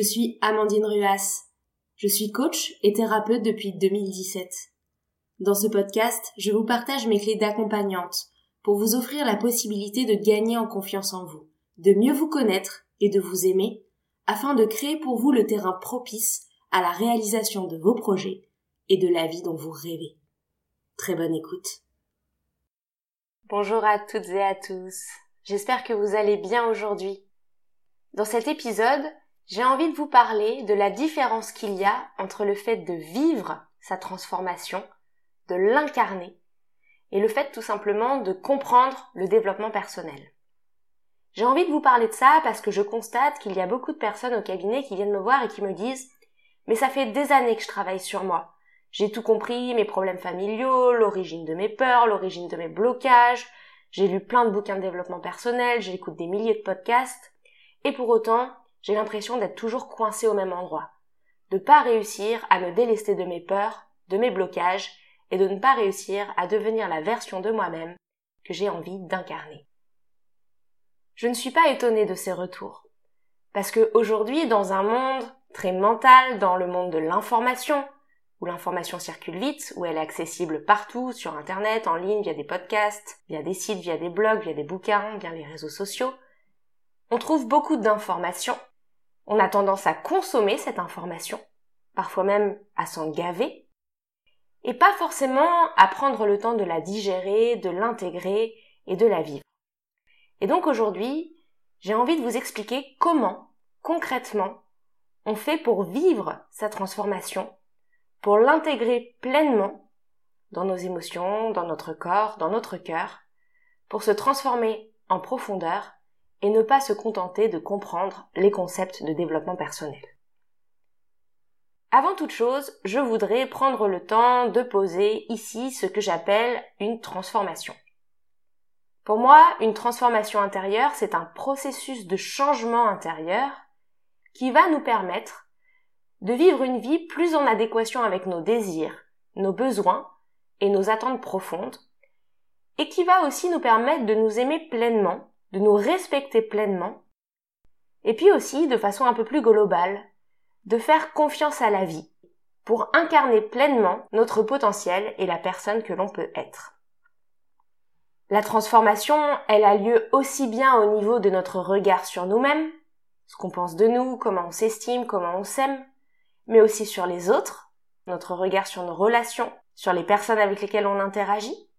Je suis Amandine Ruas. Je suis coach et thérapeute depuis 2017. Dans ce podcast, je vous partage mes clés d'accompagnante pour vous offrir la possibilité de gagner en confiance en vous, de mieux vous connaître et de vous aimer, afin de créer pour vous le terrain propice à la réalisation de vos projets et de la vie dont vous rêvez. Très bonne écoute. Bonjour à toutes et à tous. J'espère que vous allez bien aujourd'hui. Dans cet épisode, j'ai envie de vous parler de la différence qu'il y a entre le fait de vivre sa transformation, de l'incarner, et le fait tout simplement de comprendre le développement personnel. J'ai envie de vous parler de ça parce que je constate qu'il y a beaucoup de personnes au cabinet qui viennent me voir et qui me disent mais ça fait des années que je travaille sur moi. J'ai tout compris, mes problèmes familiaux, l'origine de mes peurs, l'origine de mes blocages, j'ai lu plein de bouquins de développement personnel, j'écoute des milliers de podcasts, et pour autant, j'ai l'impression d'être toujours coincé au même endroit, de pas réussir à me délester de mes peurs, de mes blocages, et de ne pas réussir à devenir la version de moi-même que j'ai envie d'incarner. Je ne suis pas étonnée de ces retours, parce que aujourd'hui, dans un monde très mental, dans le monde de l'information, où l'information circule vite, où elle est accessible partout, sur Internet, en ligne, via des podcasts, via des sites, via des blogs, via des bouquins, via les réseaux sociaux, on trouve beaucoup d'informations. On a tendance à consommer cette information, parfois même à s'en gaver, et pas forcément à prendre le temps de la digérer, de l'intégrer et de la vivre. Et donc aujourd'hui, j'ai envie de vous expliquer comment, concrètement, on fait pour vivre sa transformation, pour l'intégrer pleinement dans nos émotions, dans notre corps, dans notre cœur, pour se transformer en profondeur et ne pas se contenter de comprendre les concepts de développement personnel. Avant toute chose, je voudrais prendre le temps de poser ici ce que j'appelle une transformation. Pour moi, une transformation intérieure, c'est un processus de changement intérieur qui va nous permettre de vivre une vie plus en adéquation avec nos désirs, nos besoins et nos attentes profondes, et qui va aussi nous permettre de nous aimer pleinement, de nous respecter pleinement, et puis aussi, de façon un peu plus globale, de faire confiance à la vie, pour incarner pleinement notre potentiel et la personne que l'on peut être. La transformation, elle a lieu aussi bien au niveau de notre regard sur nous-mêmes, ce qu'on pense de nous, comment on s'estime, comment on s'aime, mais aussi sur les autres, notre regard sur nos relations, sur les personnes avec lesquelles on interagit,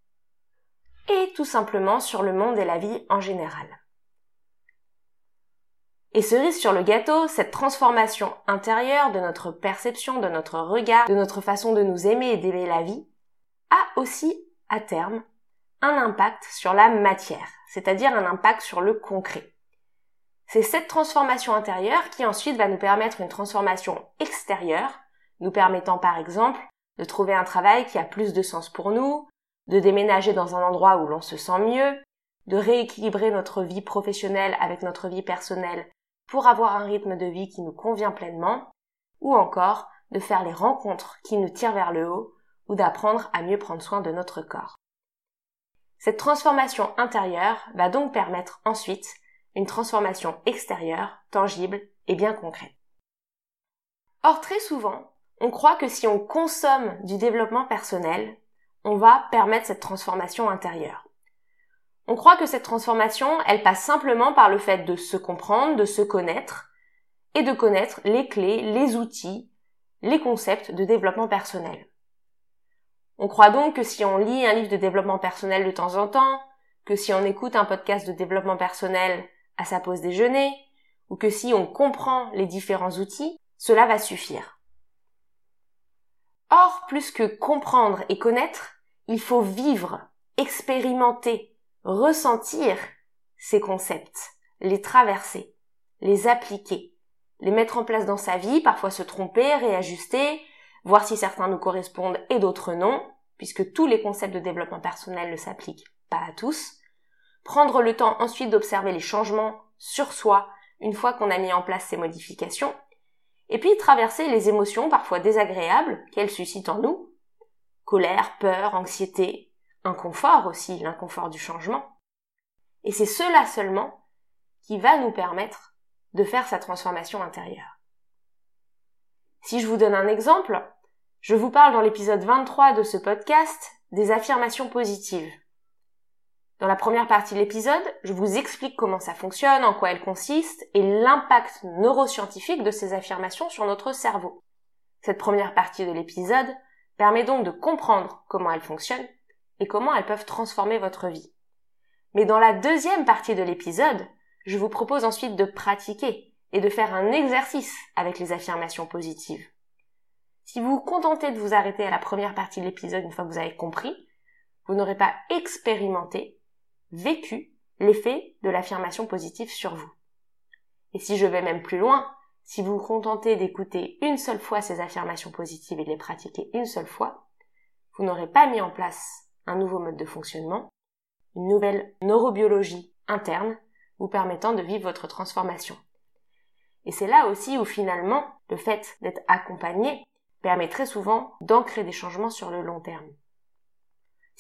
et tout simplement sur le monde et la vie en général. Et cerise sur le gâteau, cette transformation intérieure de notre perception, de notre regard, de notre façon de nous aimer et d'aimer la vie, a aussi, à terme, un impact sur la matière, c'est-à-dire un impact sur le concret. C'est cette transformation intérieure qui ensuite va nous permettre une transformation extérieure, nous permettant par exemple de trouver un travail qui a plus de sens pour nous, de déménager dans un endroit où l'on se sent mieux, de rééquilibrer notre vie professionnelle avec notre vie personnelle pour avoir un rythme de vie qui nous convient pleinement, ou encore de faire les rencontres qui nous tirent vers le haut, ou d'apprendre à mieux prendre soin de notre corps. Cette transformation intérieure va donc permettre ensuite une transformation extérieure, tangible et bien concrète. Or, très souvent, on croit que si on consomme du développement personnel, on va permettre cette transformation intérieure. On croit que cette transformation, elle passe simplement par le fait de se comprendre, de se connaître, et de connaître les clés, les outils, les concepts de développement personnel. On croit donc que si on lit un livre de développement personnel de temps en temps, que si on écoute un podcast de développement personnel à sa pause déjeuner, ou que si on comprend les différents outils, cela va suffire. Or, plus que comprendre et connaître, il faut vivre, expérimenter, ressentir ces concepts, les traverser, les appliquer, les mettre en place dans sa vie, parfois se tromper, réajuster, voir si certains nous correspondent et d'autres non, puisque tous les concepts de développement personnel ne s'appliquent pas à tous, prendre le temps ensuite d'observer les changements sur soi une fois qu'on a mis en place ces modifications, et puis traverser les émotions parfois désagréables qu'elles suscitent en nous, colère, peur, anxiété, inconfort aussi, l'inconfort du changement. Et c'est cela seulement qui va nous permettre de faire sa transformation intérieure. Si je vous donne un exemple, je vous parle dans l'épisode 23 de ce podcast des affirmations positives. Dans la première partie de l'épisode, je vous explique comment ça fonctionne, en quoi elles consistent et l'impact neuroscientifique de ces affirmations sur notre cerveau. Cette première partie de l'épisode permet donc de comprendre comment elles fonctionnent et comment elles peuvent transformer votre vie. Mais dans la deuxième partie de l'épisode, je vous propose ensuite de pratiquer et de faire un exercice avec les affirmations positives. Si vous vous contentez de vous arrêter à la première partie de l'épisode une fois que vous avez compris, vous n'aurez pas expérimenté vécu l'effet de l'affirmation positive sur vous. Et si je vais même plus loin, si vous vous contentez d'écouter une seule fois ces affirmations positives et de les pratiquer une seule fois, vous n'aurez pas mis en place un nouveau mode de fonctionnement, une nouvelle neurobiologie interne vous permettant de vivre votre transformation. Et c'est là aussi où finalement le fait d'être accompagné permet très souvent d'ancrer des changements sur le long terme.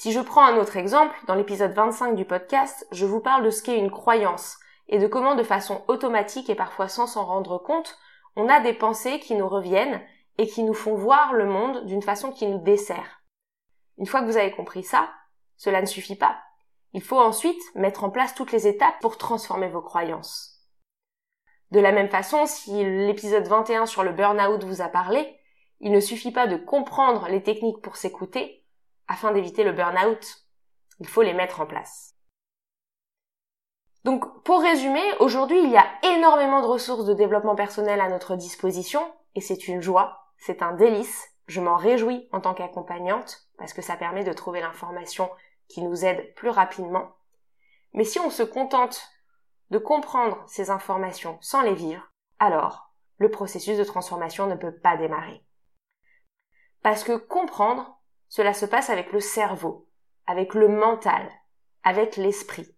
Si je prends un autre exemple, dans l'épisode 25 du podcast, je vous parle de ce qu'est une croyance et de comment de façon automatique et parfois sans s'en rendre compte, on a des pensées qui nous reviennent et qui nous font voir le monde d'une façon qui nous dessert. Une fois que vous avez compris ça, cela ne suffit pas. Il faut ensuite mettre en place toutes les étapes pour transformer vos croyances. De la même façon, si l'épisode 21 sur le burn-out vous a parlé, il ne suffit pas de comprendre les techniques pour s'écouter, afin d'éviter le burn-out. Il faut les mettre en place. Donc, pour résumer, aujourd'hui, il y a énormément de ressources de développement personnel à notre disposition, et c'est une joie, c'est un délice, je m'en réjouis en tant qu'accompagnante, parce que ça permet de trouver l'information qui nous aide plus rapidement. Mais si on se contente de comprendre ces informations sans les vivre, alors le processus de transformation ne peut pas démarrer. Parce que comprendre, cela se passe avec le cerveau, avec le mental, avec l'esprit.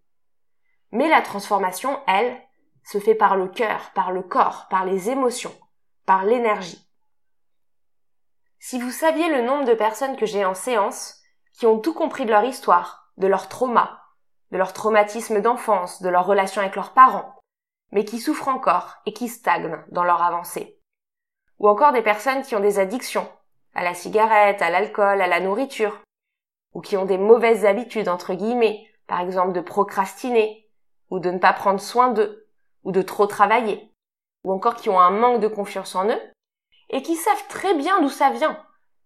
Mais la transformation, elle, se fait par le cœur, par le corps, par les émotions, par l'énergie. Si vous saviez le nombre de personnes que j'ai en séance qui ont tout compris de leur histoire, de leur trauma, de leur traumatisme d'enfance, de leur relation avec leurs parents, mais qui souffrent encore et qui stagnent dans leur avancée. Ou encore des personnes qui ont des addictions, à la cigarette, à l'alcool, à la nourriture, ou qui ont des mauvaises habitudes, entre guillemets, par exemple de procrastiner, ou de ne pas prendre soin d'eux, ou de trop travailler, ou encore qui ont un manque de confiance en eux, et qui savent très bien d'où ça vient.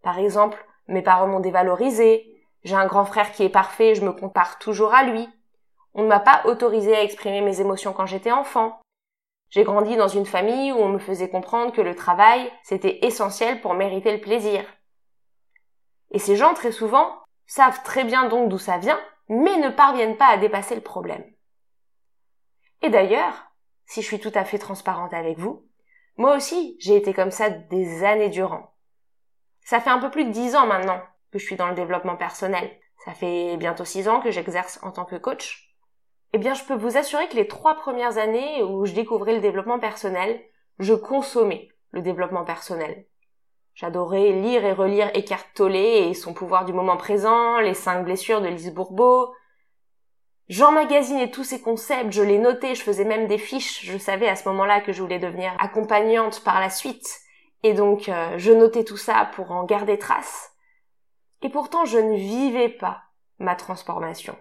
Par exemple, mes parents m'ont dévalorisé, j'ai un grand frère qui est parfait, je me compare toujours à lui, on ne m'a pas autorisé à exprimer mes émotions quand j'étais enfant, j'ai grandi dans une famille où on me faisait comprendre que le travail, c'était essentiel pour mériter le plaisir. Et ces gens, très souvent, savent très bien donc d'où ça vient, mais ne parviennent pas à dépasser le problème. Et d'ailleurs, si je suis tout à fait transparente avec vous, moi aussi, j'ai été comme ça des années durant. Ça fait un peu plus de dix ans maintenant que je suis dans le développement personnel. Ça fait bientôt six ans que j'exerce en tant que coach. Eh bien, je peux vous assurer que les trois premières années où je découvrais le développement personnel, je consommais le développement personnel. J'adorais lire et relire Eckhart Tolle et son pouvoir du moment présent, les cinq blessures de Lise Bourbeau. J'emmagasinais tous ces concepts, je les notais, je faisais même des fiches, je savais à ce moment-là que je voulais devenir accompagnante par la suite, et donc euh, je notais tout ça pour en garder trace. Et pourtant je ne vivais pas ma transformation.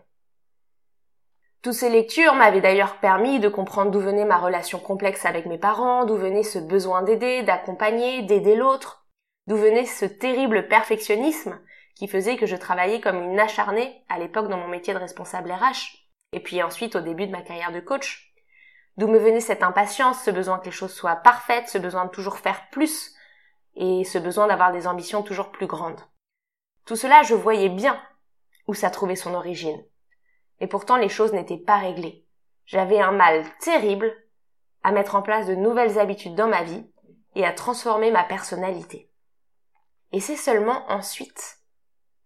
Toutes ces lectures m'avaient d'ailleurs permis de comprendre d'où venait ma relation complexe avec mes parents, d'où venait ce besoin d'aider, d'accompagner, d'aider l'autre, d'où venait ce terrible perfectionnisme qui faisait que je travaillais comme une acharnée à l'époque dans mon métier de responsable RH, et puis ensuite au début de ma carrière de coach. D'où me venait cette impatience, ce besoin que les choses soient parfaites, ce besoin de toujours faire plus, et ce besoin d'avoir des ambitions toujours plus grandes. Tout cela, je voyais bien où ça trouvait son origine. Et pourtant les choses n'étaient pas réglées. J'avais un mal terrible à mettre en place de nouvelles habitudes dans ma vie et à transformer ma personnalité. Et c'est seulement ensuite,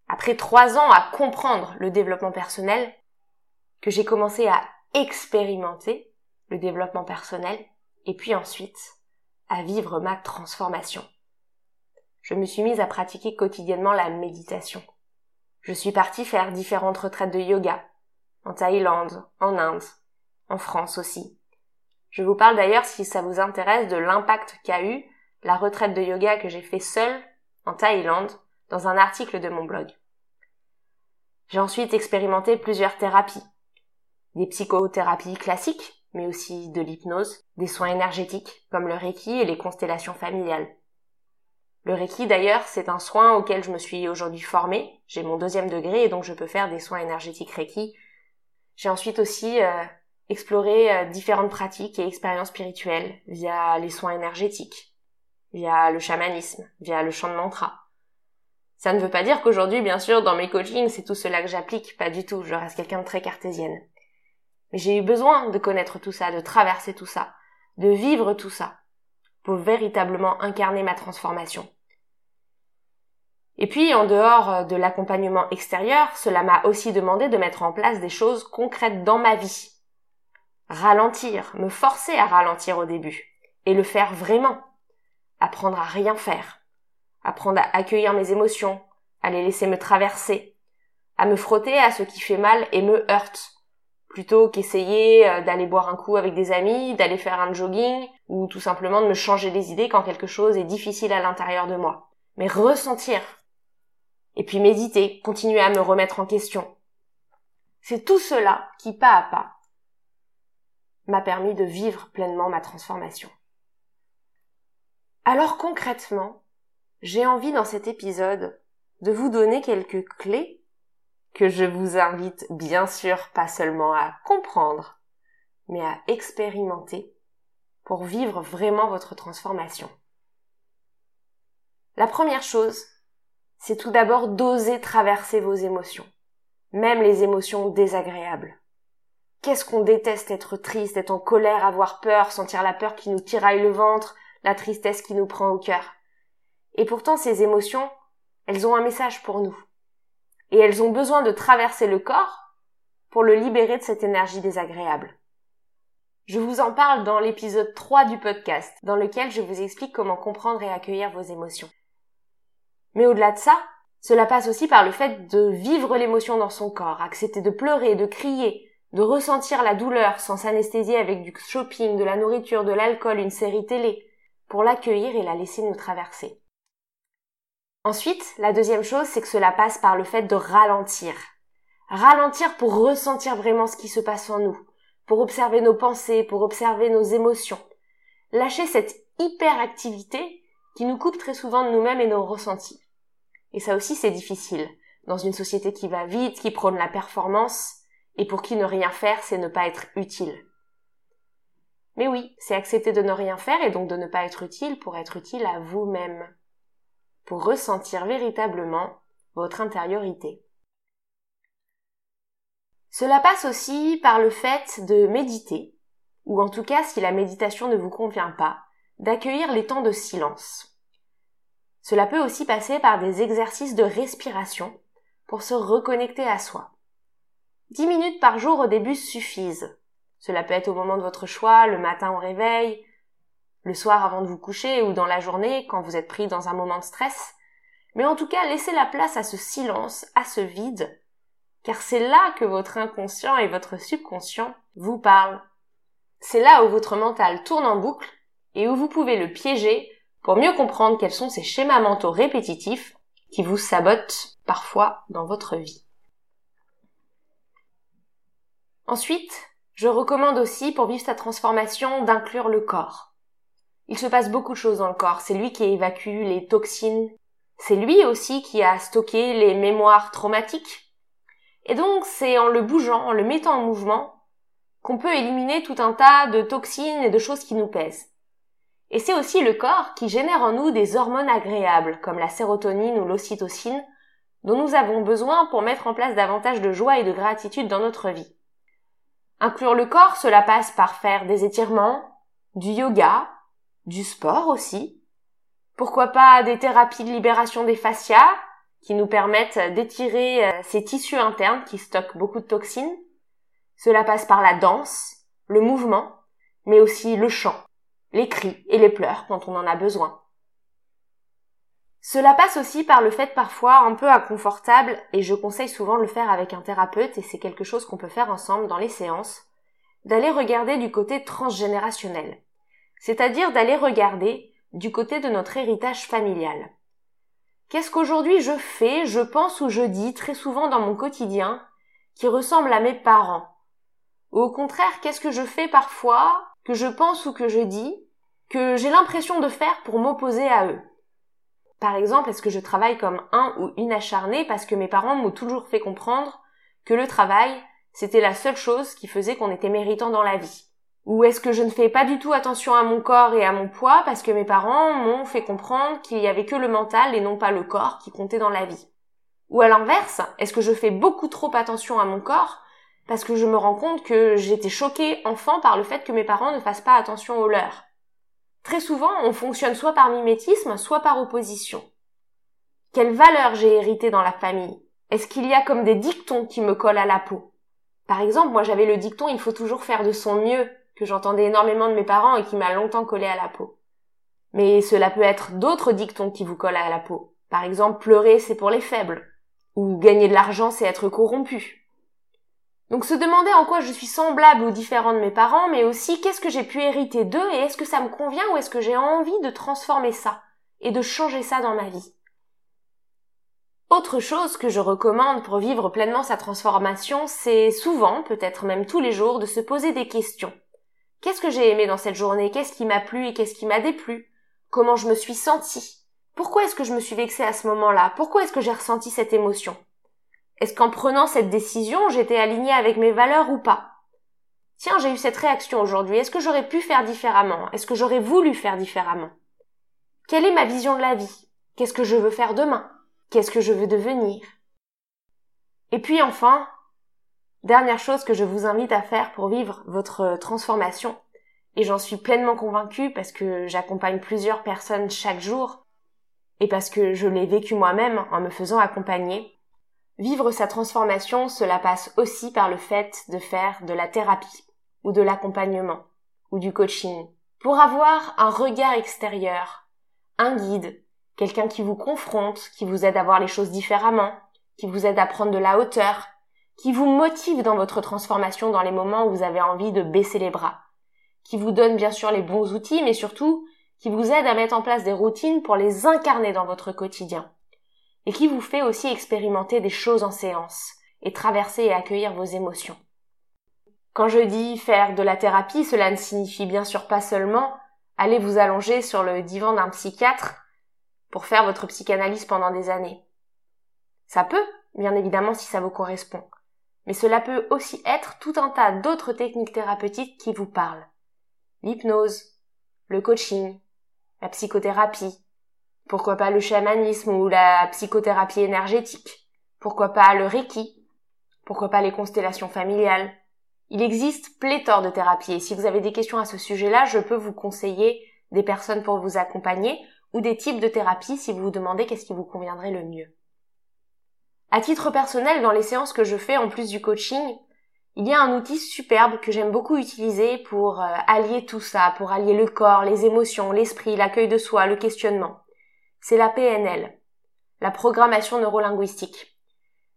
après trois ans à comprendre le développement personnel, que j'ai commencé à expérimenter le développement personnel et puis ensuite à vivre ma transformation. Je me suis mise à pratiquer quotidiennement la méditation. Je suis partie faire différentes retraites de yoga, en Thaïlande, en Inde, en France aussi. Je vous parle d'ailleurs si ça vous intéresse de l'impact qu'a eu la retraite de yoga que j'ai fait seule en Thaïlande dans un article de mon blog. J'ai ensuite expérimenté plusieurs thérapies. Des psychothérapies classiques, mais aussi de l'hypnose, des soins énergétiques comme le Reiki et les constellations familiales. Le Reiki d'ailleurs, c'est un soin auquel je me suis aujourd'hui formée. J'ai mon deuxième degré et donc je peux faire des soins énergétiques Reiki. J'ai ensuite aussi euh, exploré euh, différentes pratiques et expériences spirituelles via les soins énergétiques, via le chamanisme, via le chant de mantra. Ça ne veut pas dire qu'aujourd'hui, bien sûr, dans mes coachings, c'est tout cela que j'applique, pas du tout, je reste quelqu'un de très cartésienne. Mais j'ai eu besoin de connaître tout ça, de traverser tout ça, de vivre tout ça, pour véritablement incarner ma transformation. Et puis, en dehors euh, de l'accompagnement extérieur, cela m'a aussi demandé de mettre en place des choses concrètes dans ma vie. Ralentir, me forcer à ralentir au début, et le faire vraiment. Apprendre à rien faire. Apprendre à accueillir mes émotions, à les laisser me traverser, à me frotter à ce qui fait mal et me heurte, plutôt qu'essayer euh, d'aller boire un coup avec des amis, d'aller faire un jogging, ou tout simplement de me changer les idées quand quelque chose est difficile à l'intérieur de moi. Mais ressentir. Et puis méditer, continuer à me remettre en question. C'est tout cela qui, pas à pas, m'a permis de vivre pleinement ma transformation. Alors concrètement, j'ai envie dans cet épisode de vous donner quelques clés que je vous invite bien sûr pas seulement à comprendre, mais à expérimenter pour vivre vraiment votre transformation. La première chose, c'est tout d'abord d'oser traverser vos émotions, même les émotions désagréables. Qu'est-ce qu'on déteste être triste, être en colère, avoir peur, sentir la peur qui nous tiraille le ventre, la tristesse qui nous prend au cœur? Et pourtant ces émotions, elles ont un message pour nous et elles ont besoin de traverser le corps pour le libérer de cette énergie désagréable. Je vous en parle dans l'épisode 3 du podcast, dans lequel je vous explique comment comprendre et accueillir vos émotions. Mais au-delà de ça, cela passe aussi par le fait de vivre l'émotion dans son corps, accepter de pleurer, de crier, de ressentir la douleur sans s'anesthésier avec du shopping, de la nourriture, de l'alcool, une série télé, pour l'accueillir et la laisser nous traverser. Ensuite, la deuxième chose, c'est que cela passe par le fait de ralentir. Ralentir pour ressentir vraiment ce qui se passe en nous, pour observer nos pensées, pour observer nos émotions. Lâcher cette hyperactivité qui nous coupe très souvent de nous-mêmes et nos ressentis. Et ça aussi, c'est difficile. Dans une société qui va vite, qui prône la performance, et pour qui ne rien faire, c'est ne pas être utile. Mais oui, c'est accepter de ne rien faire et donc de ne pas être utile pour être utile à vous-même pour ressentir véritablement votre intériorité. Cela passe aussi par le fait de méditer, ou en tout cas si la méditation ne vous convient pas, d'accueillir les temps de silence. Cela peut aussi passer par des exercices de respiration pour se reconnecter à soi. Dix minutes par jour au début suffisent. Cela peut être au moment de votre choix, le matin au réveil, le soir avant de vous coucher ou dans la journée quand vous êtes pris dans un moment de stress. Mais en tout cas, laissez la place à ce silence, à ce vide, car c'est là que votre inconscient et votre subconscient vous parlent. C'est là où votre mental tourne en boucle et où vous pouvez le piéger pour mieux comprendre quels sont ces schémas mentaux répétitifs qui vous sabotent parfois dans votre vie. Ensuite, je recommande aussi pour vivre sa transformation d'inclure le corps. Il se passe beaucoup de choses dans le corps. C'est lui qui évacue les toxines. C'est lui aussi qui a stocké les mémoires traumatiques. Et donc, c'est en le bougeant, en le mettant en mouvement, qu'on peut éliminer tout un tas de toxines et de choses qui nous pèsent. Et c'est aussi le corps qui génère en nous des hormones agréables, comme la sérotonine ou l'ocytocine, dont nous avons besoin pour mettre en place davantage de joie et de gratitude dans notre vie. Inclure le corps, cela passe par faire des étirements, du yoga, du sport aussi. Pourquoi pas des thérapies de libération des fascias qui nous permettent d'étirer euh, ces tissus internes qui stockent beaucoup de toxines. Cela passe par la danse, le mouvement, mais aussi le chant, les cris et les pleurs quand on en a besoin. Cela passe aussi par le fait parfois un peu inconfortable, et je conseille souvent de le faire avec un thérapeute, et c'est quelque chose qu'on peut faire ensemble dans les séances, d'aller regarder du côté transgénérationnel c'est-à-dire d'aller regarder du côté de notre héritage familial. Qu'est-ce qu'aujourd'hui je fais, je pense ou je dis très souvent dans mon quotidien qui ressemble à mes parents? Ou au contraire, qu'est-ce que je fais parfois, que je pense ou que je dis, que j'ai l'impression de faire pour m'opposer à eux. Par exemple, est-ce que je travaille comme un ou une acharnée parce que mes parents m'ont toujours fait comprendre que le travail, c'était la seule chose qui faisait qu'on était méritant dans la vie? Ou est-ce que je ne fais pas du tout attention à mon corps et à mon poids parce que mes parents m'ont fait comprendre qu'il y avait que le mental et non pas le corps qui comptait dans la vie? Ou à l'inverse, est-ce que je fais beaucoup trop attention à mon corps parce que je me rends compte que j'étais choquée enfant par le fait que mes parents ne fassent pas attention aux leurs Très souvent, on fonctionne soit par mimétisme, soit par opposition. Quelle valeur j'ai hérité dans la famille? Est-ce qu'il y a comme des dictons qui me collent à la peau? Par exemple, moi j'avais le dicton il faut toujours faire de son mieux que j'entendais énormément de mes parents et qui m'a longtemps collé à la peau. Mais cela peut être d'autres dictons qui vous collent à la peau. Par exemple, pleurer c'est pour les faibles. Ou gagner de l'argent c'est être corrompu. Donc se demander en quoi je suis semblable ou différent de mes parents, mais aussi qu'est-ce que j'ai pu hériter d'eux et est-ce que ça me convient ou est-ce que j'ai envie de transformer ça et de changer ça dans ma vie. Autre chose que je recommande pour vivre pleinement sa transformation, c'est souvent, peut-être même tous les jours, de se poser des questions. Qu'est-ce que j'ai aimé dans cette journée? Qu'est-ce qui m'a plu et qu'est-ce qui m'a déplu? Comment je me suis sentie? Pourquoi est-ce que je me suis vexée à ce moment-là? Pourquoi est-ce que j'ai ressenti cette émotion? Est-ce qu'en prenant cette décision, j'étais alignée avec mes valeurs ou pas? Tiens, j'ai eu cette réaction aujourd'hui. Est-ce que j'aurais pu faire différemment? Est-ce que j'aurais voulu faire différemment? Quelle est ma vision de la vie? Qu'est-ce que je veux faire demain? Qu'est-ce que je veux devenir? Et puis enfin, Dernière chose que je vous invite à faire pour vivre votre transformation, et j'en suis pleinement convaincue parce que j'accompagne plusieurs personnes chaque jour, et parce que je l'ai vécu moi-même en me faisant accompagner, vivre sa transformation, cela passe aussi par le fait de faire de la thérapie, ou de l'accompagnement, ou du coaching, pour avoir un regard extérieur, un guide, quelqu'un qui vous confronte, qui vous aide à voir les choses différemment, qui vous aide à prendre de la hauteur, qui vous motive dans votre transformation dans les moments où vous avez envie de baisser les bras, qui vous donne bien sûr les bons outils, mais surtout qui vous aide à mettre en place des routines pour les incarner dans votre quotidien, et qui vous fait aussi expérimenter des choses en séance, et traverser et accueillir vos émotions. Quand je dis faire de la thérapie, cela ne signifie bien sûr pas seulement aller vous allonger sur le divan d'un psychiatre pour faire votre psychanalyse pendant des années. Ça peut, bien évidemment, si ça vous correspond mais cela peut aussi être tout un tas d'autres techniques thérapeutiques qui vous parlent. L'hypnose, le coaching, la psychothérapie, pourquoi pas le chamanisme ou la psychothérapie énergétique, pourquoi pas le reiki, pourquoi pas les constellations familiales? Il existe pléthore de thérapies et si vous avez des questions à ce sujet-là, je peux vous conseiller des personnes pour vous accompagner ou des types de thérapies si vous vous demandez qu'est-ce qui vous conviendrait le mieux. À titre personnel, dans les séances que je fais en plus du coaching, il y a un outil superbe que j'aime beaucoup utiliser pour euh, allier tout ça, pour allier le corps, les émotions, l'esprit, l'accueil de soi, le questionnement. C'est la PNL, la programmation neurolinguistique.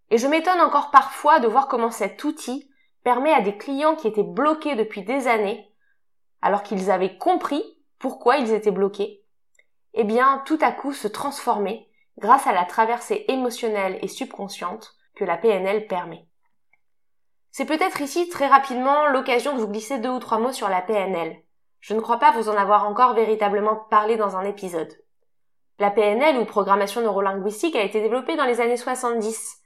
Et je m'étonne encore parfois de voir comment cet outil permet à des clients qui étaient bloqués depuis des années, alors qu'ils avaient compris pourquoi ils étaient bloqués, eh bien tout à coup se transformer grâce à la traversée émotionnelle et subconsciente que la PNL permet. C'est peut-être ici très rapidement l'occasion de vous glisser deux ou trois mots sur la PNL. Je ne crois pas vous en avoir encore véritablement parlé dans un épisode. La PNL ou programmation neurolinguistique a été développée dans les années 70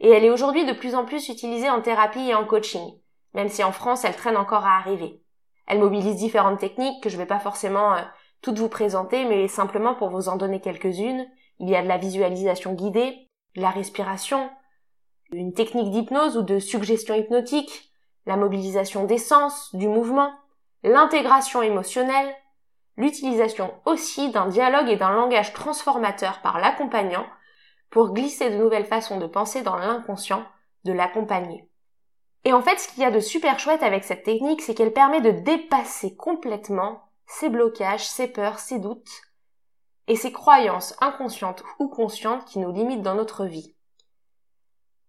et elle est aujourd'hui de plus en plus utilisée en thérapie et en coaching, même si en France elle traîne encore à arriver. Elle mobilise différentes techniques que je ne vais pas forcément euh, toutes vous présenter, mais simplement pour vous en donner quelques-unes, il y a de la visualisation guidée, la respiration, une technique d'hypnose ou de suggestion hypnotique, la mobilisation des sens, du mouvement, l'intégration émotionnelle, l'utilisation aussi d'un dialogue et d'un langage transformateur par l'accompagnant pour glisser de nouvelles façons de penser dans l'inconscient de l'accompagner. Et en fait, ce qu'il y a de super chouette avec cette technique, c'est qu'elle permet de dépasser complètement ses blocages, ses peurs, ses doutes, et ces croyances inconscientes ou conscientes qui nous limitent dans notre vie.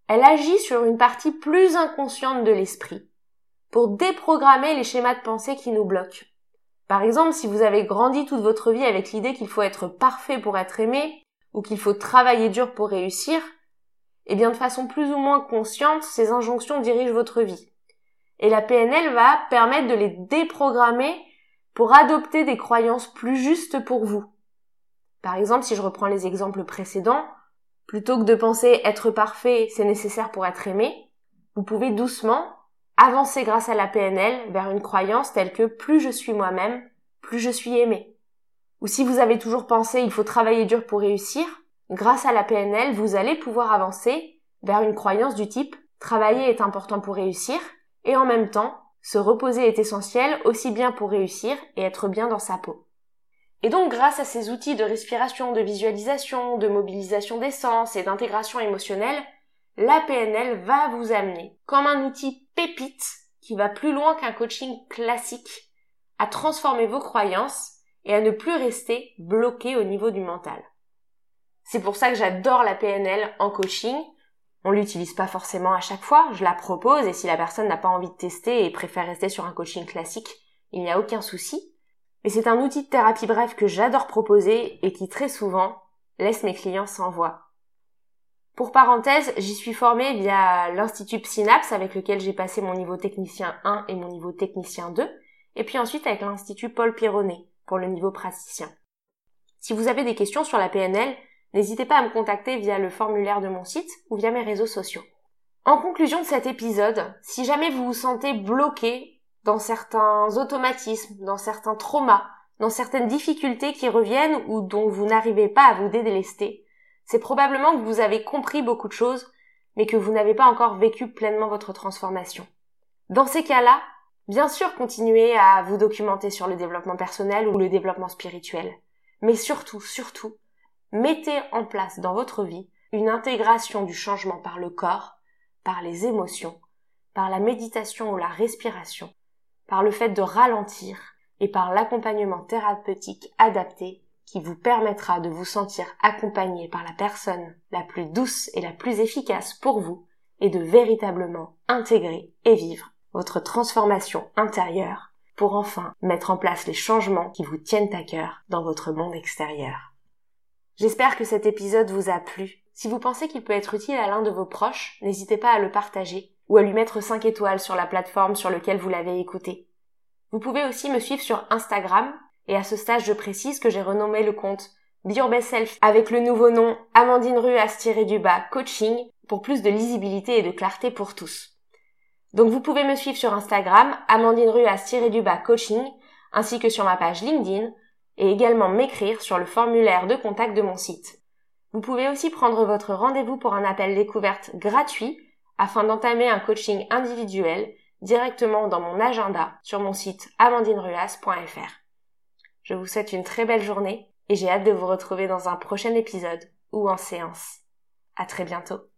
Elle agit sur une partie plus inconsciente de l'esprit, pour déprogrammer les schémas de pensée qui nous bloquent. Par exemple, si vous avez grandi toute votre vie avec l'idée qu'il faut être parfait pour être aimé, ou qu'il faut travailler dur pour réussir, eh bien de façon plus ou moins consciente, ces injonctions dirigent votre vie. Et la PNL va permettre de les déprogrammer pour adopter des croyances plus justes pour vous. Par exemple, si je reprends les exemples précédents, plutôt que de penser être parfait, c'est nécessaire pour être aimé, vous pouvez doucement avancer grâce à la PNL vers une croyance telle que plus je suis moi-même, plus je suis aimé. Ou si vous avez toujours pensé il faut travailler dur pour réussir, grâce à la PNL, vous allez pouvoir avancer vers une croyance du type travailler est important pour réussir et en même temps, se reposer est essentiel aussi bien pour réussir et être bien dans sa peau. Et donc grâce à ces outils de respiration, de visualisation, de mobilisation des sens et d'intégration émotionnelle, la PNL va vous amener, comme un outil pépite qui va plus loin qu'un coaching classique, à transformer vos croyances et à ne plus rester bloqué au niveau du mental. C'est pour ça que j'adore la PNL en coaching. On l'utilise pas forcément à chaque fois, je la propose et si la personne n'a pas envie de tester et préfère rester sur un coaching classique, il n'y a aucun souci. Mais c'est un outil de thérapie bref que j'adore proposer et qui très souvent laisse mes clients sans voix. Pour parenthèse, j'y suis formée via l'Institut Synapse avec lequel j'ai passé mon niveau technicien 1 et mon niveau technicien 2, et puis ensuite avec l'Institut Paul Pironnet pour le niveau praticien. Si vous avez des questions sur la PNL, n'hésitez pas à me contacter via le formulaire de mon site ou via mes réseaux sociaux. En conclusion de cet épisode, si jamais vous vous sentez bloqué dans certains automatismes, dans certains traumas, dans certaines difficultés qui reviennent ou dont vous n'arrivez pas à vous dédélester, c'est probablement que vous avez compris beaucoup de choses, mais que vous n'avez pas encore vécu pleinement votre transformation. Dans ces cas-là, bien sûr continuez à vous documenter sur le développement personnel ou le développement spirituel. Mais surtout, surtout, mettez en place dans votre vie une intégration du changement par le corps, par les émotions, par la méditation ou la respiration, par le fait de ralentir et par l'accompagnement thérapeutique adapté qui vous permettra de vous sentir accompagné par la personne la plus douce et la plus efficace pour vous et de véritablement intégrer et vivre votre transformation intérieure pour enfin mettre en place les changements qui vous tiennent à cœur dans votre monde extérieur. J'espère que cet épisode vous a plu. Si vous pensez qu'il peut être utile à l'un de vos proches, n'hésitez pas à le partager ou à lui mettre 5 étoiles sur la plateforme sur laquelle vous l'avez écouté. Vous pouvez aussi me suivre sur Instagram et à ce stage, je précise que j'ai renommé le compte Be avec le nouveau nom Amandine Ruas-du-bas coaching pour plus de lisibilité et de clarté pour tous. Donc vous pouvez me suivre sur Instagram Amandine Ruas-du-bas coaching ainsi que sur ma page LinkedIn et également m'écrire sur le formulaire de contact de mon site. Vous pouvez aussi prendre votre rendez-vous pour un appel découverte gratuit afin d'entamer un coaching individuel directement dans mon agenda sur mon site amandineruas.fr. Je vous souhaite une très belle journée et j'ai hâte de vous retrouver dans un prochain épisode ou en séance. À très bientôt.